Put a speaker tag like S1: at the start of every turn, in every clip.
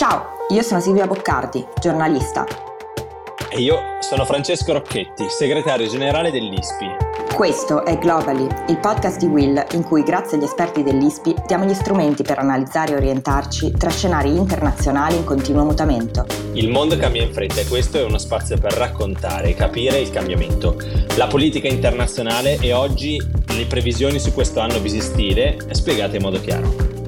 S1: Ciao, io sono Silvia Boccardi, giornalista.
S2: E io sono Francesco Rocchetti, segretario generale dell'ISPI.
S1: Questo è Globally, il podcast di Will in cui grazie agli esperti dell'ISPI diamo gli strumenti per analizzare e orientarci tra scenari internazionali in continuo mutamento.
S2: Il mondo cambia in fretta e questo è uno spazio per raccontare e capire il cambiamento. La politica internazionale e oggi le previsioni su questo anno bisestile spiegate in modo chiaro.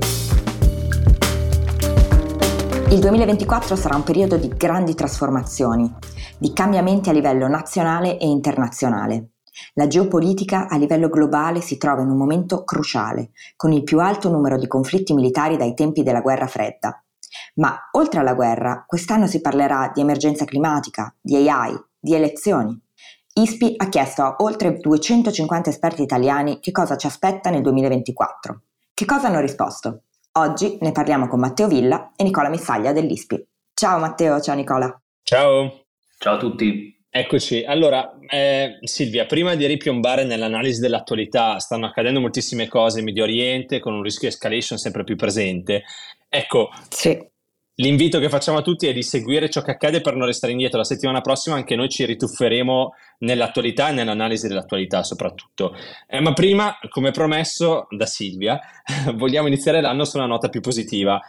S1: Il 2024 sarà un periodo di grandi trasformazioni, di cambiamenti a livello nazionale e internazionale. La geopolitica a livello globale si trova in un momento cruciale, con il più alto numero di conflitti militari dai tempi della guerra fredda. Ma oltre alla guerra, quest'anno si parlerà di emergenza climatica, di AI, di elezioni. ISPI ha chiesto a oltre 250 esperti italiani che cosa ci aspetta nel 2024. Che cosa hanno risposto? Oggi ne parliamo con Matteo Villa e Nicola Missaglia dell'ISPI. Ciao Matteo, ciao Nicola.
S2: Ciao.
S3: Ciao a tutti.
S2: Eccoci, allora eh, Silvia, prima di ripiombare nell'analisi dell'attualità, stanno accadendo moltissime cose in Medio Oriente con un rischio di escalation sempre più presente. Ecco, sì. L'invito che facciamo a tutti è di seguire ciò che accade per non restare indietro. La settimana prossima anche noi ci ritufferemo nell'attualità e nell'analisi dell'attualità soprattutto. Eh, ma prima, come promesso da Silvia, vogliamo iniziare l'anno su una nota più positiva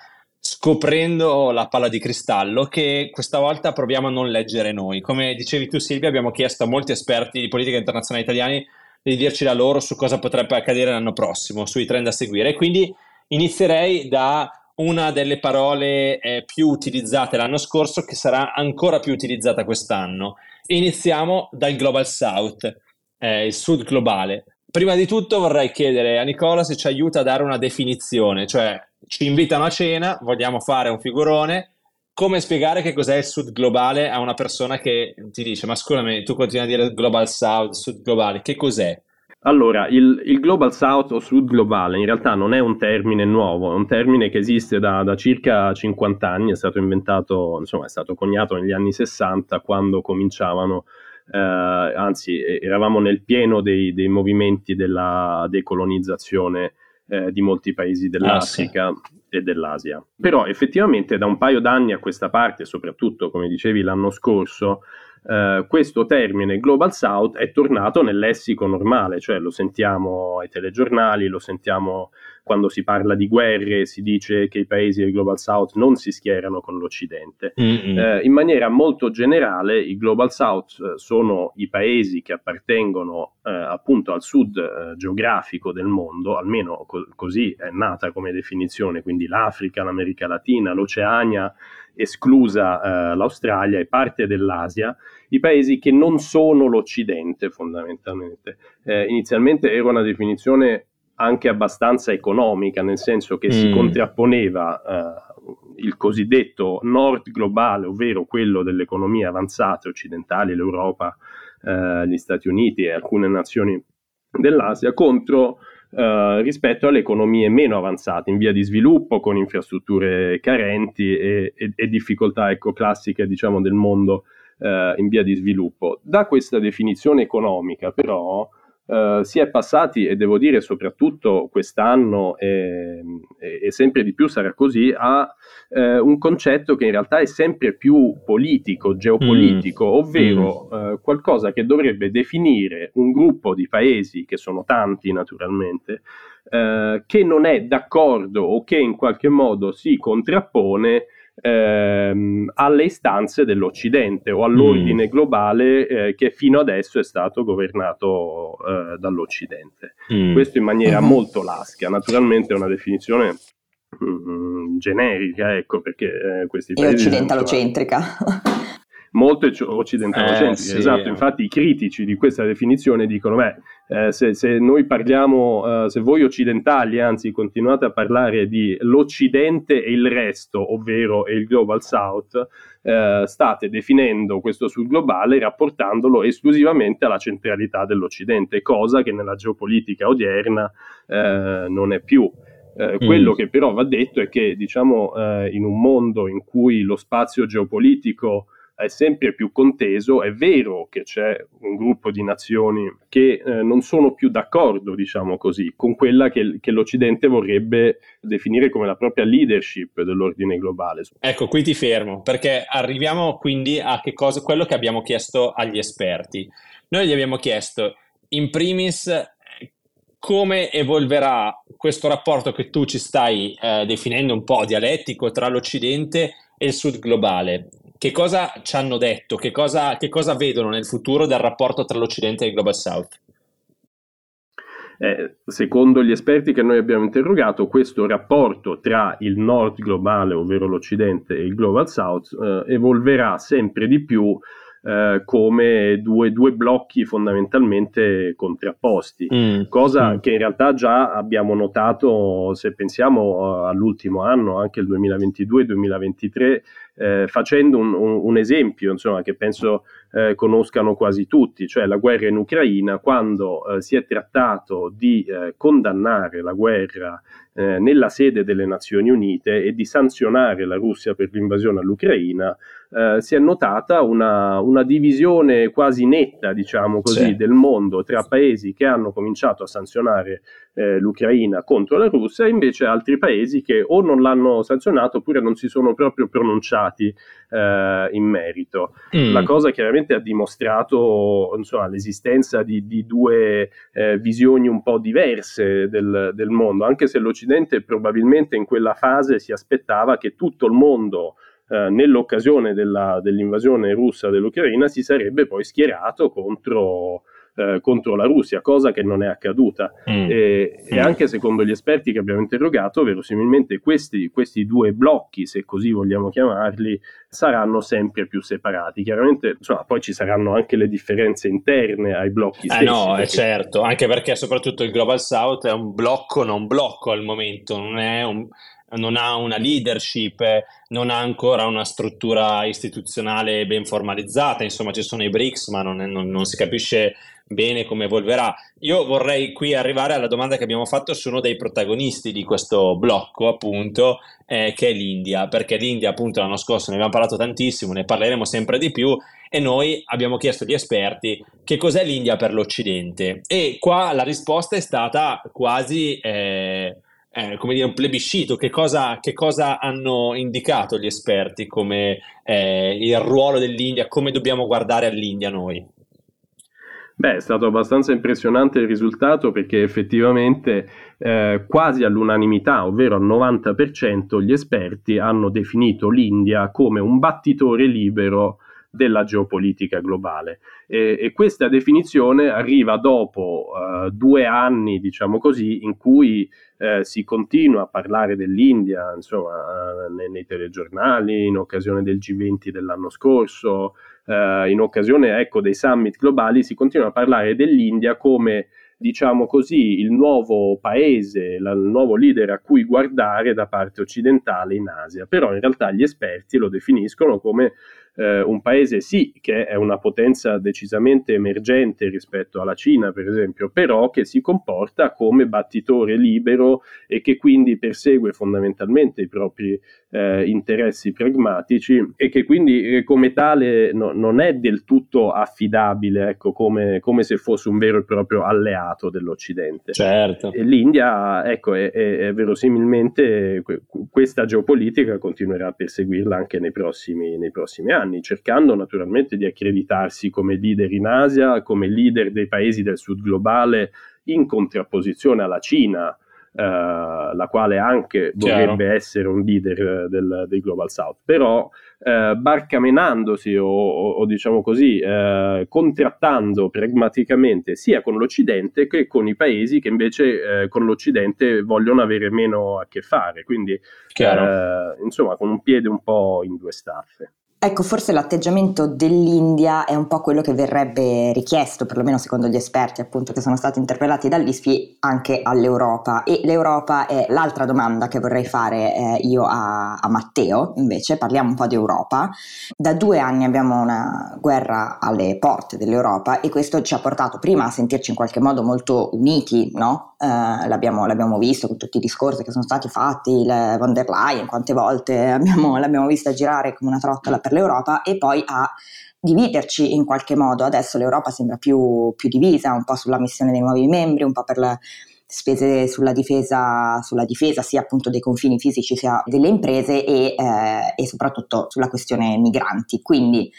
S2: scoprendo la palla di cristallo che questa volta proviamo a non leggere noi. Come dicevi tu Silvia, abbiamo chiesto a molti esperti di politica internazionale italiani di dirci la loro su cosa potrebbe accadere l'anno prossimo, sui trend da seguire. Quindi inizierei da una delle parole eh, più utilizzate l'anno scorso che sarà ancora più utilizzata quest'anno. Iniziamo dal Global South, eh, il Sud globale. Prima di tutto vorrei chiedere a Nicola se ci aiuta a dare una definizione, cioè ci invitano a cena, vogliamo fare un figurone, come spiegare che cos'è il Sud globale a una persona che ti dice ma scusami, tu continui a dire Global South, Sud globale, che cos'è?
S4: Allora, il, il, Global South o Sud globale in realtà non è un termine nuovo, è un termine che esiste da, da, circa 50 anni, è stato inventato, insomma, è stato coniato negli anni 60 quando cominciavano, eh, anzi, eravamo nel pieno dei, dei movimenti della decolonizzazione eh, di molti paesi dell'Africa ah, sì. e dell'Asia. Però effettivamente da un paio d'anni a questa parte, soprattutto come dicevi l'anno scorso, eh, questo termine Global South è tornato nel lessico normale, cioè lo sentiamo ai telegiornali, lo sentiamo quando si parla di guerre, si dice che i paesi del Global South non si schierano con l'Occidente. Mm-hmm. Eh, in maniera molto generale, i Global South eh, sono i paesi che appartengono eh, appunto al sud eh, geografico del mondo, almeno co- così è nata come definizione, quindi l'Africa, l'America Latina, l'Oceania esclusa eh, l'Australia e parte dell'Asia, i paesi che non sono l'Occidente fondamentalmente. Eh, inizialmente era una definizione anche abbastanza economica, nel senso che mm. si contrapponeva eh, il cosiddetto nord globale, ovvero quello delle economie avanzate occidentali, l'Europa, eh, gli Stati Uniti e alcune nazioni dell'Asia, contro Uh, rispetto alle economie meno avanzate, in via di sviluppo, con infrastrutture carenti e, e, e difficoltà ecco, classiche diciamo, del mondo uh, in via di sviluppo. Da questa definizione economica, però, Uh, si è passati, e devo dire soprattutto quest'anno e, e, sempre di più sarà così, a uh, un concetto che in realtà è sempre più politico, geopolitico, mm. ovvero mm. Uh, qualcosa che dovrebbe definire un gruppo di paesi, che sono tanti naturalmente, che non è d'accordo o che in qualche modo si contrappone ehm, alle istanze dell'Occidente o all'ordine mm. globale eh, che fino adesso è stato governato eh, dall'Occidente. Mm. Questo in maniera mm molto lasca, naturalmente è una definizione mm, generica, ecco perché eh, questi
S1: paesi... E occidentalocentrica.
S4: molto occidentalocentriche. Eh, sì, esatto, infatti i critici di questa definizione dicono, beh, eh, se, se, noi parliamo, eh, se voi occidentali, anzi continuate a parlare di l'Occidente e il resto, ovvero il Global South, eh, state definendo questo sul globale rapportandolo esclusivamente alla centralità dell'Occidente, cosa che nella geopolitica odierna eh, non è più. Eh, mm. Quello che però va detto è che, diciamo, eh, in un mondo in cui lo spazio geopolitico è sempre più conteso. È vero che c'è un gruppo di nazioni che eh, non sono più d'accordo, diciamo così, con quella che, che, l'Occidente vorrebbe definire come la propria leadership dell'ordine globale.
S2: Ecco, qui ti fermo, perché arriviamo quindi a che cosa, quello che abbiamo chiesto agli esperti. Noi gli abbiamo chiesto, in primis, come evolverà questo rapporto che tu ci stai eh, definendo un po' dialettico tra l'Occidente e il Sud globale. Che cosa ci hanno detto? Che cosa, che cosa vedono nel futuro del rapporto tra l'Occidente e il Global South?
S4: Eh, secondo gli esperti che noi abbiamo interrogato, questo rapporto tra il nord globale, ovvero l'Occidente, e il Global South eh, evolverà sempre di più eh, come due, due, blocchi fondamentalmente contrapposti, mm. cosa mm. che in realtà già abbiamo notato se pensiamo all'ultimo anno, anche il 2022-2023, eh, facendo un, un, esempio insomma, che penso eh, conoscano quasi tutti, cioè la guerra in Ucraina, quando eh, si è trattato di eh, condannare la guerra eh, nella sede delle Nazioni Unite e di sanzionare la Russia per l'invasione all'Ucraina, eh, si è notata una, una, divisione quasi netta, diciamo così, sì. del mondo tra paesi che hanno cominciato a sanzionare eh, l'Ucraina contro la Russia e invece altri paesi che o non l'hanno sanzionato oppure non si sono proprio pronunciati eh, in merito. Mm. La cosa chiaramente ha dimostrato insomma, l'esistenza di, di due eh, visioni un po' diverse del, del mondo, anche se l'Occidente probabilmente in quella fase si aspettava che tutto il mondo eh, nell'occasione della, dell'invasione russa dell'Ucraina si sarebbe poi schierato contro, eh, contro la Russia, cosa che non è accaduta. Mm. E, mm. e, anche secondo gli esperti che abbiamo interrogato, verosimilmente questi, questi, due blocchi, se così vogliamo chiamarli, saranno sempre più separati. Chiaramente, insomma, poi ci saranno anche le differenze interne ai blocchi stessi.
S2: Eh no, perché... certo, anche perché soprattutto il Global South è un blocco non blocco al momento, non è un non ha una leadership, non ha ancora una struttura istituzionale ben formalizzata, insomma ci sono i BRICS ma non, è, non, non si capisce bene come evolverà. Io vorrei qui arrivare alla domanda che abbiamo fatto su uno dei protagonisti di questo blocco, appunto, eh, che è l'India, perché l'India, appunto, l'anno scorso ne abbiamo parlato tantissimo, ne parleremo sempre di più e noi abbiamo chiesto agli esperti che cos'è l'India per l'Occidente e qua la risposta è stata quasi... Eh, eh, come dire, un plebiscito, che cosa, che cosa, hanno indicato gli esperti come eh, il ruolo dell'India, come dobbiamo guardare all'India noi?
S4: Beh, è stato abbastanza impressionante il risultato perché effettivamente eh, quasi all'unanimità, ovvero al 90%, gli esperti hanno definito l'India come un battitore libero della geopolitica globale. E, e questa definizione arriva dopo uh, due anni, diciamo così, in cui eh, si continua a parlare dell'India, insomma, nei, nei, telegiornali, in occasione del G20 dell'anno scorso, eh, in occasione ecco, dei summit globali, si continua a parlare dell'India come diciamo così, il nuovo paese, la, il nuovo leader a cui guardare da parte occidentale in Asia. Però in realtà gli esperti lo definiscono come eh, un paese sì che è una potenza decisamente emergente rispetto alla Cina, per esempio, però che si comporta come battitore libero e che quindi persegue fondamentalmente i propri eh, interessi pragmatici e che quindi eh, come tale no, non è del tutto affidabile, ecco, come, come, se fosse un vero e proprio alleato dell'Occidente.
S2: Certo.
S4: E l'India, ecco, è, è, è verosimilmente questa geopolitica continuerà a perseguirla anche nei prossimi, nei prossimi anni anni, cercando naturalmente di accreditarsi come leader in Asia, come leader dei paesi del sud globale, in contrapposizione alla Cina, Uh, la quale anche Chiaro. vorrebbe essere un leader del, del Global South, però uh, barcamenandosi o, o, o, diciamo così uh, contrattando pragmaticamente sia con l'Occidente che con i paesi che invece con l'Occidente vogliono avere meno a che fare, quindi insomma con un piede un po' in due staffe.
S1: Ecco, forse l'atteggiamento dell'India è un po' quello che verrebbe richiesto, perlomeno secondo gli esperti appunto che sono stati interpellati dall'ISPI, anche all'Europa. E l'Europa è l'altra domanda che vorrei fare eh, io a, a, Matteo, invece parliamo un po' di Europa. Da due anni abbiamo una guerra alle porte dell'Europa e questo ci ha portato prima a sentirci in qualche modo molto uniti, no? Uh, l'abbiamo, l'abbiamo, visto con tutti i discorsi che sono stati fatti, le von der Leyen, quante volte abbiamo, l'abbiamo vista girare come una trottola per l'Europa e poi a dividerci in qualche modo. Adesso l'Europa sembra più, più divisa, un po' sulla missione dei nuovi membri, un po' per la spese sulla difesa, sulla difesa sia appunto dei confini fisici sia delle imprese e, eh, e soprattutto sulla questione migranti. Quindi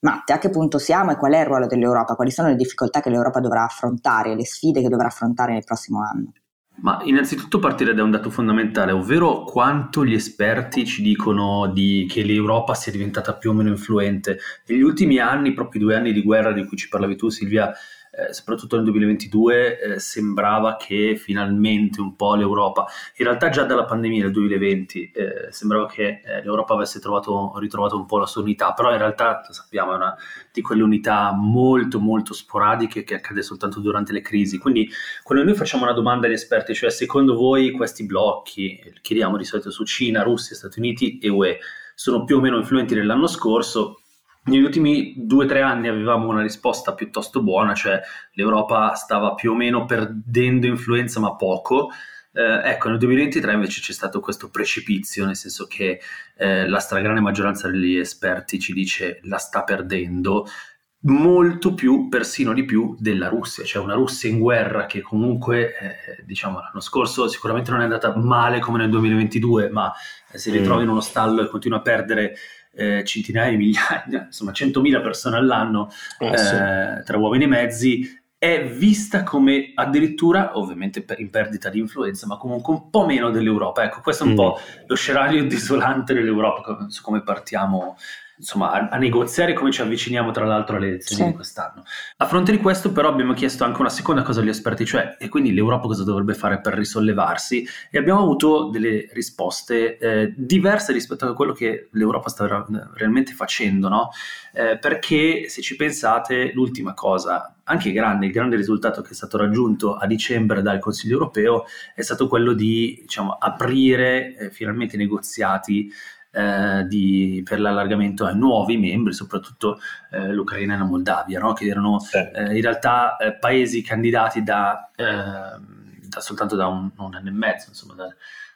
S1: Matte, a che punto siamo e qual è il ruolo dell'Europa? Quali sono le difficoltà che l'Europa dovrà affrontare, le sfide che dovrà affrontare nel prossimo anno?
S3: Ma innanzitutto partire da un dato fondamentale, ovvero quanto gli esperti ci dicono di, che l'Europa sia diventata più o meno influente. Negli ultimi anni, proprio i due anni di guerra di cui ci parlavi tu Silvia, eh, soprattutto nel 2022, eh, sembrava che finalmente un po' l'Europa, in realtà già dalla pandemia del 2020, eh, sembrava che eh, l'Europa avesse trovato, ritrovato un po' la sua unità, però in realtà sappiamo è una di quelle unità molto molto sporadiche che accade soltanto durante le crisi. Quindi quando noi facciamo una domanda agli esperti, cioè secondo voi questi blocchi, chiediamo di solito su Cina, Russia, Stati Uniti e UE, sono più o meno influenti dell'anno scorso, negli ultimi due o tre anni avevamo una risposta piuttosto buona, cioè l'Europa stava più o meno perdendo influenza, ma poco. Eh, ecco, nel 2023 invece c'è stato questo precipizio, nel senso che eh, la stragrande maggioranza degli esperti ci dice la sta perdendo molto più, persino di più, della Russia, cioè una Russia in guerra che comunque, eh, diciamo, l'anno scorso sicuramente non è andata male come nel 2022, ma si ritrova mm. in uno stallo e continua a perdere eh, centinaia di migliaia, insomma 100.000 persone all'anno eh, sì. Eh, tra uomini e mezzi, è vista come addirittura, ovviamente in perdita di influenza, ma comunque un po' meno dell'Europa. Ecco, questo è un mm. po' lo scenario desolante dell'Europa, su come partiamo insomma, a, a, negoziare come ci avviciniamo tra l'altro alle elezioni sì. di quest'anno. A fronte di questo però abbiamo chiesto anche una seconda cosa agli esperti, cioè e quindi l'Europa cosa dovrebbe fare per risollevarsi e abbiamo avuto delle risposte eh, diverse rispetto a quello che l'Europa sta realmente facendo, no? eh, perché se ci pensate l'ultima cosa, anche grande, il grande risultato che è stato raggiunto a dicembre dal Consiglio europeo è stato quello di diciamo, aprire eh, finalmente i negoziati eh, di, per l'allargamento a nuovi membri, soprattutto eh, l'Ucraina e la Moldavia, no? che erano sì. eh, in realtà eh, paesi candidati da, ehm, da, soltanto da un, un, anno e mezzo, insomma, da,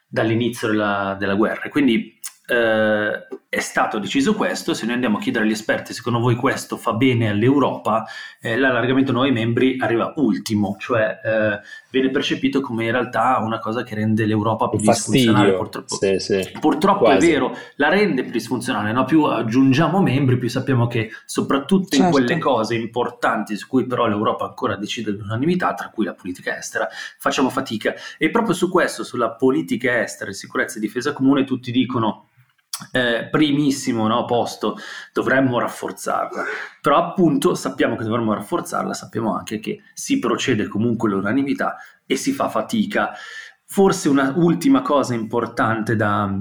S3: dall'inizio della, della guerra. Quindi eh, è stato deciso questo, se noi andiamo a chiedere agli esperti secondo voi questo fa bene all'Europa, eh, l'allargamento nuovi membri arriva ultimo, cioè eh, viene percepito come in realtà una cosa che rende l'Europa più disfunzionale. Purtroppo, sì, sì. purtroppo è vero, la rende più disfunzionale, no? più aggiungiamo membri, più sappiamo che soprattutto certo. in quelle cose importanti su cui però l'Europa ancora decide all'unanimità, tra cui la politica estera, facciamo fatica. E proprio su questo, sulla politica estera, sicurezza e difesa comune, tutti dicono eh, primissimo no, posto, dovremmo rafforzarla. Però appunto sappiamo che dovremmo rafforzarla, sappiamo anche che si procede comunque all'unanimità e si fa fatica. Forse una ultima cosa importante da,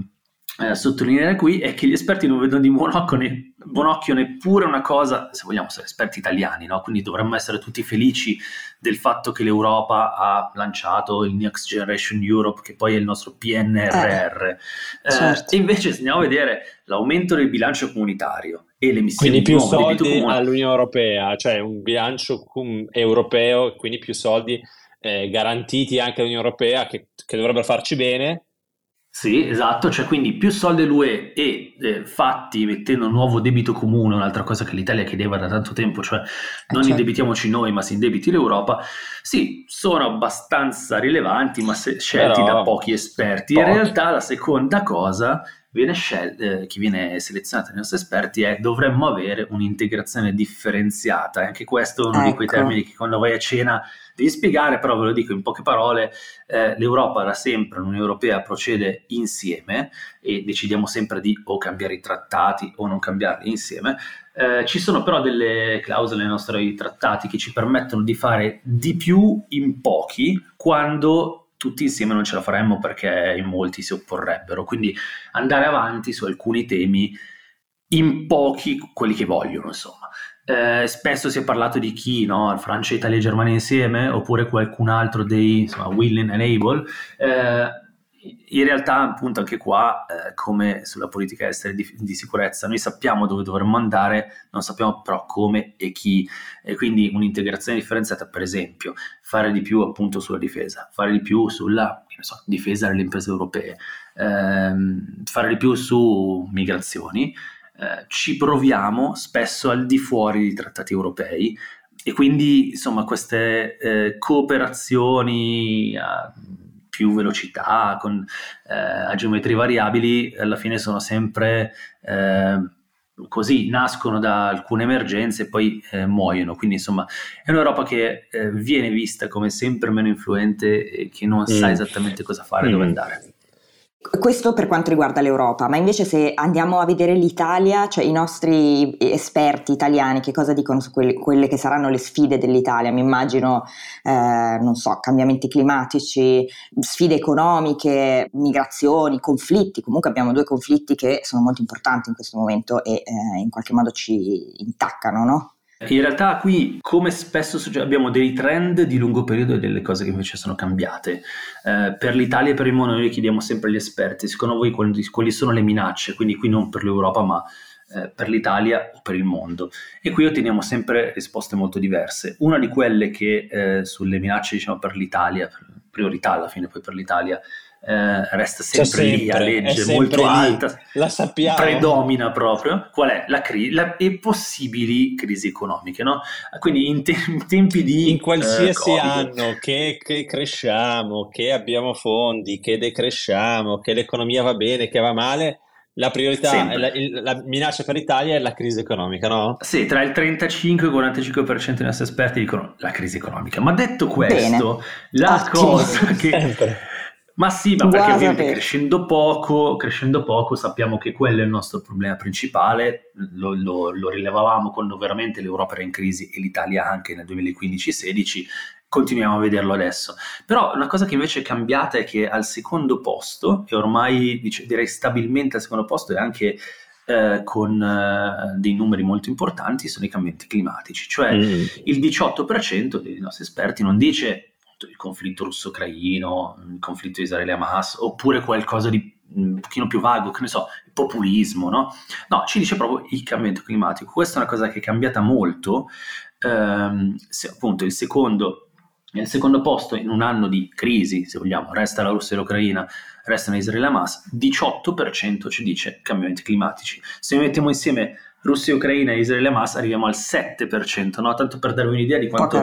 S3: eh, sottolineare qui è che gli esperti non vedono di buon occhio, ne, buon occhio neppure una cosa, se vogliamo essere esperti italiani, no? quindi dovremmo essere tutti felici del fatto che l'Europa ha lanciato il Next Generation Europe, che poi è il nostro PNRR. Eh, eh, certo. invece, se andiamo a vedere l'aumento del bilancio comunitario e le missioni
S2: quindi più soldi all'Unione Europea, cioè un bilancio um, europeo, quindi più soldi eh, garantiti anche all'Unione Europea che, che dovrebbero farci bene
S3: sì, esatto, cioè quindi più soldi all'UE e eh, fatti mettendo un nuovo debito comune, un'altra cosa che l'Italia chiedeva da tanto tempo, cioè non certo. indebitiamoci noi ma si indebiti l'Europa, sì, sono abbastanza rilevanti ma se, scelti Però, da pochi esperti. Pochi. In realtà la seconda cosa viene scel- eh, chi viene selezionato dai nostri esperti è dovremmo avere un'integrazione differenziata. E anche questo è uno ecco. di quei ecco. termini che quando vai a cena devi spiegare, però ve lo dico in poche parole, eh, l'Europa da sempre, l'Unione Europea procede insieme e decidiamo sempre di o cambiare i trattati o non cambiarli insieme. Eh, ci sono però delle clausole nei nostri trattati che ci permettono di fare di più in pochi quando tutti insieme non ce la faremmo perché in molti si opporrebbero. Quindi andare avanti su alcuni temi in pochi, quelli che vogliono, insomma. Eh, spesso si è parlato di chi, no? Francia, Italia e Germania insieme, oppure qualcun altro dei insomma, willing and able. Eh, in realtà, appunto, anche qua, eh, come sulla politica estera di, di, sicurezza, noi sappiamo dove dovremmo andare, non sappiamo però come e chi. E quindi un'integrazione differenziata, per esempio, fare di più appunto sulla difesa, fare di più sulla so, difesa delle imprese europee, ehm, fare di più su migrazioni, eh, ci proviamo spesso al di fuori dei trattati europei e quindi insomma queste eh, cooperazioni a più velocità, con, eh, a geometrie variabili, alla fine sono sempre eh, così, nascono da alcune emergenze e poi eh, muoiono. Quindi insomma è un'Europa che eh, viene vista come sempre meno influente e che non mm. sa esattamente cosa fare e mm. dove andare.
S1: Questo per quanto riguarda l'Europa, ma invece se andiamo a vedere l'Italia, cioè i nostri esperti italiani che cosa dicono su quelle, quelle che saranno le sfide dell'Italia? Mi immagino, eh, non so, cambiamenti climatici, sfide economiche, migrazioni, conflitti, comunque abbiamo due conflitti che sono molto importanti in questo momento e eh, in qualche modo ci intaccano, no?
S3: In realtà qui, come spesso succede, abbiamo dei trend di lungo periodo e delle cose che invece sono cambiate. Eh, per l'Italia e per il mondo noi chiediamo sempre agli esperti, secondo voi quali, sono le minacce? Quindi qui non per l'Europa ma eh, per l'Italia o per il mondo. E qui otteniamo sempre risposte molto diverse. Una di quelle che eh, sulle minacce diciamo per l'Italia, priorità alla fine poi per l'Italia, eh, resta sempre, sempre, lì a legge molto lì. alta,
S2: la sappiamo.
S3: predomina proprio qual è la crisi la, e possibili crisi economiche. No? Quindi in, te- in, tempi di
S2: in qualsiasi eh, anno che, che, cresciamo, che abbiamo fondi, che decresciamo, che l'economia va bene, che va male. La priorità, la, la, minaccia per l'Italia è la crisi economica, no?
S3: Sì, tra il 35 e il 45% dei nostri esperti dicono la crisi economica. Ma detto questo, bene. la Ottimo. cosa che... Sempre ma sì, ma perché ovviamente crescendo poco, crescendo poco sappiamo che quello è il nostro problema principale, lo, lo, lo rilevavamo quando veramente l'Europa era in crisi e l'Italia anche nel 2015-16, continuiamo a vederlo adesso. Però una cosa che invece è cambiata è che al secondo posto, e ormai direi stabilmente al secondo posto e anche eh, con eh, dei numeri molto importanti, sono i cambiamenti climatici, cioè mm. il 18% dei nostri esperti non dice il conflitto russo-ucraino, il conflitto Israele-Hamas, oppure qualcosa di un pochino più vago, che ne so, il populismo, no? No, ci dice proprio il cambiamento climatico. Questa è una cosa che è cambiata molto. Ehm, se, appunto il secondo, nel secondo posto, in un anno di crisi, se vogliamo, resta la Russia e l'Ucraina, restano Israele e Hamas, 18% ci dice cambiamenti climatici. Se mettiamo insieme Russia e Ucraina e Israele e Hamas arriviamo al 7%, no? tanto per darvi un'idea di quanto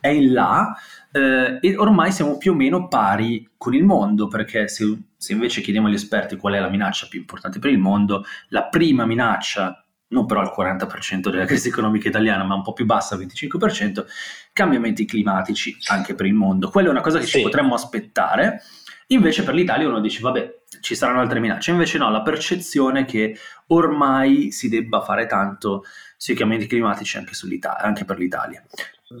S3: è in là eh, e ormai siamo più o meno pari con il mondo, perché se, se, invece chiediamo agli esperti qual è la minaccia più importante per il mondo, la prima minaccia, non però al 40% della crisi economica italiana, ma un po' più bassa, al 25%, cambiamenti climatici anche per il mondo. Quella è una cosa che sì. ci potremmo aspettare. Invece per l'Italia uno dice, vabbè, ci saranno altre minacce. Invece no, la percezione è che ormai si debba fare tanto sui cambiamenti climatici anche, anche per l'Italia.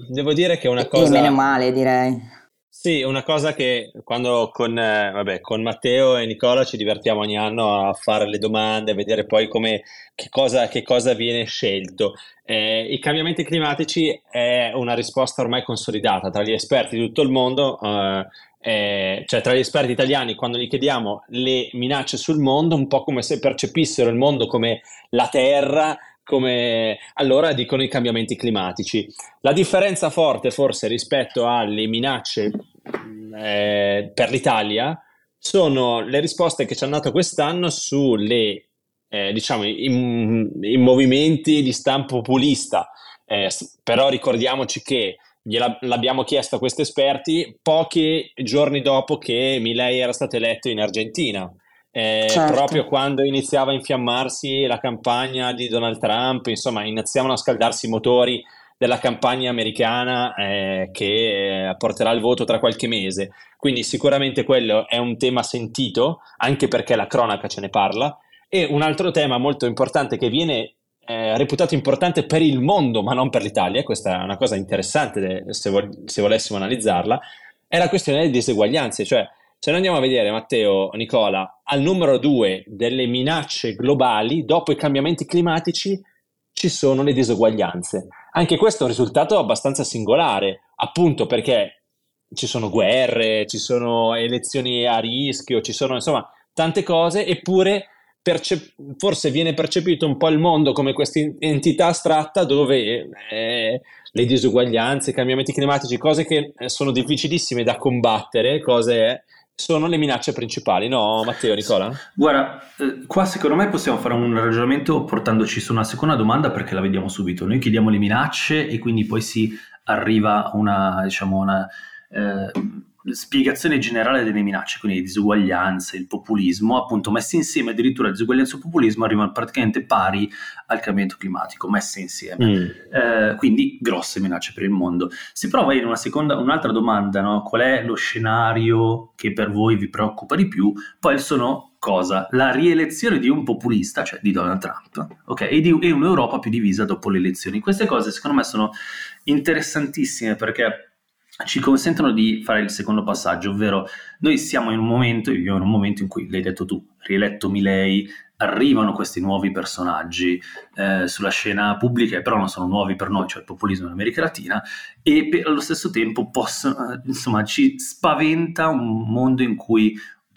S2: Devo dire che è una cosa...
S1: E meno male, direi.
S2: Sì, una cosa che quando con, eh, vabbè, con, Matteo e Nicola ci divertiamo ogni anno a fare le domande, a vedere poi come, che, cosa, che cosa viene scelto. Eh, I cambiamenti climatici è una risposta ormai consolidata tra gli esperti di tutto il mondo, eh, eh, cioè tra gli esperti italiani, quando gli chiediamo le minacce sul mondo, un po' come se percepissero il mondo come la Terra come allora dicono i cambiamenti climatici. La differenza forte forse rispetto alle minacce eh, per l'Italia sono le risposte che ci hanno dato quest'anno sulle eh, diciamo i, i, movimenti di stampo populista. Eh, però ricordiamoci che l'abbiamo chiesto a questi esperti pochi giorni dopo che Milei era stato eletto in Argentina eh, certo. proprio quando iniziava a infiammarsi la campagna di Donald Trump, insomma, iniziavano a scaldarsi i motori della campagna americana eh, che eh, porterà il voto tra qualche mese. Quindi sicuramente quello è un tema sentito, anche perché la cronaca ce ne parla. E un altro tema molto importante che viene eh, reputato importante per il mondo, ma non per l'Italia, questa è una cosa interessante se, vo- se volessimo analizzarla, è la questione delle diseguaglianze, cioè se noi andiamo a vedere, Matteo, Nicola, al numero due delle minacce globali, dopo i cambiamenti climatici, ci sono le diseguaglianze. Anche questo è un risultato abbastanza singolare, appunto perché ci sono guerre, ci sono elezioni a rischio, ci sono insomma tante cose, eppure percep- forse viene percepito un po' il mondo come questa entità astratta dove eh, le disuguaglianze, i cambiamenti climatici, cose che sono difficilissime da combattere, cose sono le minacce principali, no Matteo, Nicola?
S3: Guarda, eh, qua secondo me possiamo fare un ragionamento portandoci su una seconda domanda perché la vediamo subito. Noi chiediamo le minacce e quindi poi si arriva a una, diciamo, una eh, spiegazione generale delle minacce, quindi le disuguaglianze, il populismo, appunto messi insieme, addirittura disuguaglianza e populismo arrivano praticamente pari al cambiamento climatico, messe insieme. Mm. Eh, quindi grosse minacce per il mondo. Si prova in una seconda, un'altra domanda, no? qual è lo scenario che per voi vi preoccupa di più? Poi sono cosa? La rielezione di un populista, cioè di Donald Trump, okay? e, di, e un'Europa più divisa dopo le elezioni. Queste cose secondo me sono interessantissime perché ci consentono di fare il secondo passaggio, ovvero noi siamo in un momento, viviamo in un momento in cui, l'hai detto tu, rieletto Milei, arrivano questi nuovi personaggi eh, sulla scena pubblica, però non sono nuovi per noi, cioè il populismo in America Latina, e per, allo stesso tempo possono, insomma, ci spaventa un mondo in cui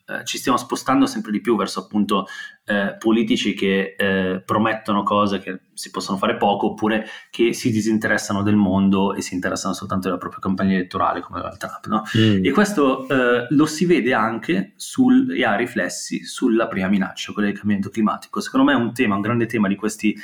S3: eh, ci stiamo spostando sempre di più verso appunto eh, politici che eh, promettono cose che si possono fare poco oppure che si disinteressano del mondo e si interessano soltanto della propria campagna elettorale come Donald Trump. No? Mm. E questo eh, lo si vede anche sul, e ha riflessi sulla prima minaccia, quella del cambiamento climatico. Secondo me è un tema, un grande tema di questi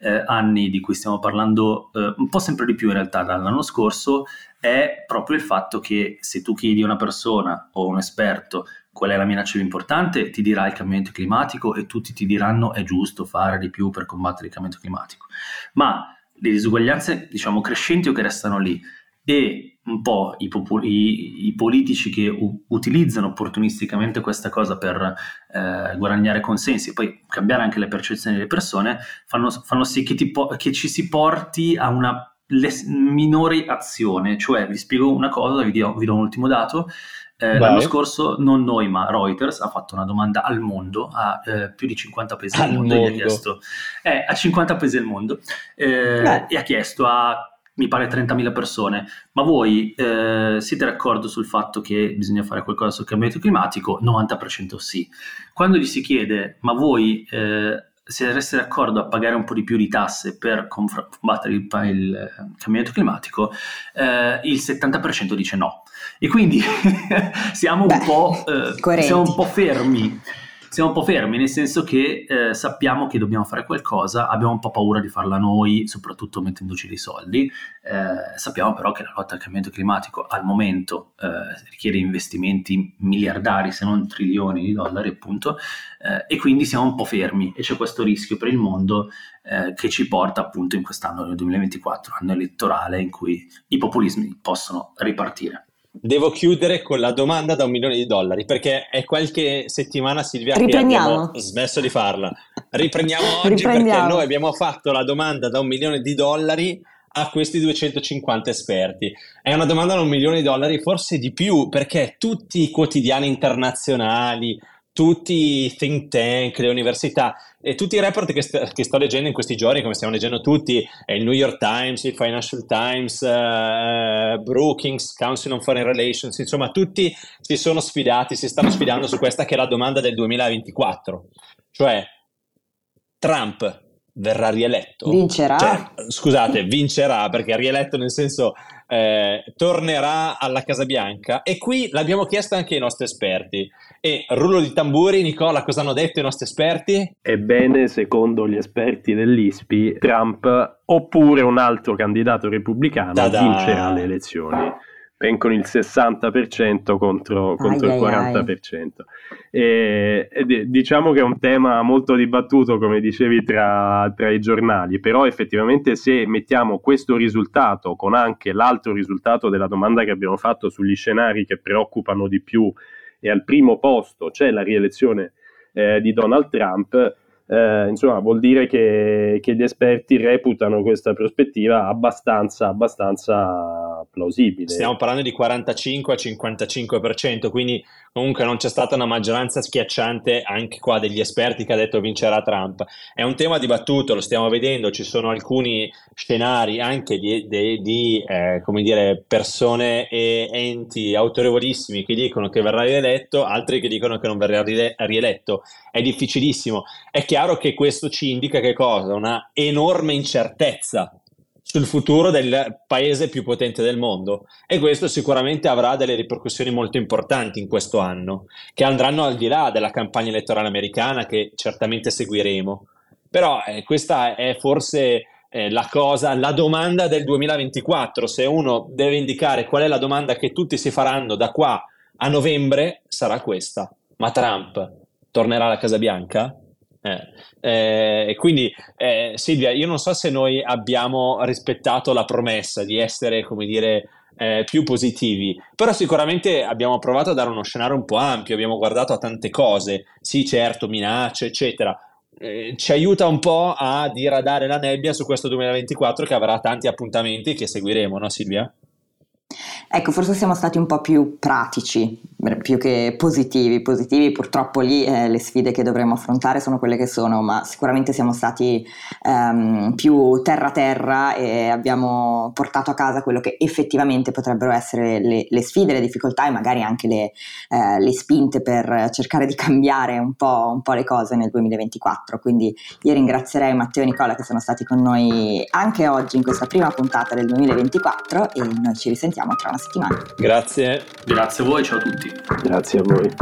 S3: eh, anni di cui stiamo parlando eh, un po' sempre di più in realtà dall'anno scorso è proprio il fatto che se tu chiedi a una persona o a un esperto qual è la minaccia più importante, ti dirà il cambiamento climatico e tutti ti diranno è giusto fare di più per combattere il cambiamento climatico. Ma le disuguaglianze, diciamo, crescenti o che restano lì e un po' i, popol- i, i politici che u- utilizzano opportunisticamente questa cosa per eh, guadagnare consensi e poi cambiare anche le percezioni delle persone, fanno, fanno sì che, po- che, ci si porti a una les- minore azione. Cioè, vi spiego una cosa, vi, do, vi do un ultimo dato. Eh, l'anno scorso, non noi, ma Reuters ha fatto una domanda al mondo, a eh, più di 50 paesi del mondo, mondo. E ha chiesto, eh, a 50 paesi del mondo, eh, e ha chiesto a mi pare 30.000 persone, ma voi eh, siete d'accordo sul fatto che bisogna fare qualcosa sul cambiamento climatico? 90% sì. Quando gli si chiede, ma voi eh, sareste d'accordo a pagare un po' di più di tasse per combattere il, il cambiamento climatico, eh, il 70% dice no. E quindi siamo, Beh, un eh, siamo un po' fermi siamo un po' fermi, nel senso che eh, sappiamo che dobbiamo fare qualcosa, abbiamo un po' paura di farla noi, soprattutto mettendoci dei soldi, eh, sappiamo però che la lotta al cambiamento climatico al momento eh, richiede investimenti miliardari, se non trilioni di dollari appunto, eh, e quindi siamo un po' fermi e c'è questo rischio per il mondo eh, che ci porta appunto in quest'anno, nel 2024, anno elettorale in cui i populismi possono ripartire.
S2: Devo chiudere con la domanda da un milione di dollari perché è qualche settimana Silvia che abbiamo smesso di farla. Riprendiamo oggi Riprendiamo. perché noi abbiamo fatto la domanda da un milione di dollari a questi 250 esperti. È una domanda da un milione di dollari, forse di più, perché tutti i quotidiani internazionali, tutti i think tank, le università e tutti i report che, st- che, sto leggendo in questi giorni, come stiamo leggendo tutti, il New York Times, il Financial Times, uh, Brookings, Council on Foreign Relations, insomma tutti si sono sfidati, si stanno sfidando su questa che è la domanda del 2024, cioè Trump verrà rieletto.
S1: Vincerà.
S2: Cioè, scusate, vincerà perché rieletto nel senso eh, tornerà alla Casa Bianca e qui l'abbiamo chiesto anche ai nostri esperti. E rullo di tamburi, Nicola, cosa hanno detto i nostri esperti?
S4: Ebbene, secondo gli esperti dell'ISPI, Trump oppure un altro candidato repubblicano Da-da. vincerà le elezioni ben con il 60% contro, contro ai il 40%. E, e, diciamo che è un tema molto dibattuto, come dicevi, tra, tra, i giornali, però effettivamente se mettiamo questo risultato con anche l'altro risultato della domanda che abbiamo fatto sugli scenari che preoccupano di più e al primo posto c'è la rielezione eh, di Donald Trump, eh, insomma, vuol dire che, che, gli esperti reputano questa prospettiva abbastanza, abbastanza plausibile.
S2: Stiamo parlando di 45 a 55%, quindi comunque non c'è stata una maggioranza schiacciante anche qua degli esperti che ha detto vincerà Trump. È un tema dibattuto, lo stiamo vedendo, ci sono alcuni scenari anche di, di, di eh, come dire, persone e enti autorevolissimi che dicono che verrà rieletto, altri che dicono che non verrà rieletto. È difficilissimo. È chiaro che questo ci indica che cosa? Una enorme incertezza sul futuro del paese più potente del mondo e questo sicuramente avrà delle ripercussioni molto importanti in questo anno, che andranno al di là della campagna elettorale americana che certamente seguiremo. Però eh, questa è forse eh, la cosa, la domanda del 2024. Se uno deve indicare qual è la domanda che tutti si faranno da qua a novembre, sarà questa. Ma Trump tornerà alla Casa Bianca? Eh, eh, quindi eh, Silvia, io non so se noi abbiamo rispettato la promessa di essere, come dire, eh, più positivi, però sicuramente abbiamo provato a dare uno scenario un po' ampio, abbiamo guardato a tante cose, sì certo, minacce, eccetera. Eh, ci aiuta un po' a diradare la nebbia su questo 2024 che avrà tanti appuntamenti che seguiremo, no Silvia?
S1: Ecco, forse siamo stati un po' più pratici, più che positivi. Positivi purtroppo lì eh, le sfide che dovremo affrontare sono quelle che sono, ma sicuramente siamo stati ehm, più terra-terra e abbiamo portato a casa quello che effettivamente potrebbero essere le, le sfide, le difficoltà e magari anche le, eh, le, spinte per cercare di cambiare un po', un po' le cose nel 2024. Quindi io ringrazierei Matteo e Nicola che sono stati con noi anche oggi in questa prima puntata del 2024 e noi ci risentiamo tra una settimana.
S2: Grazie.
S3: Grazie a voi, ciao a tutti.
S4: Grazie a voi.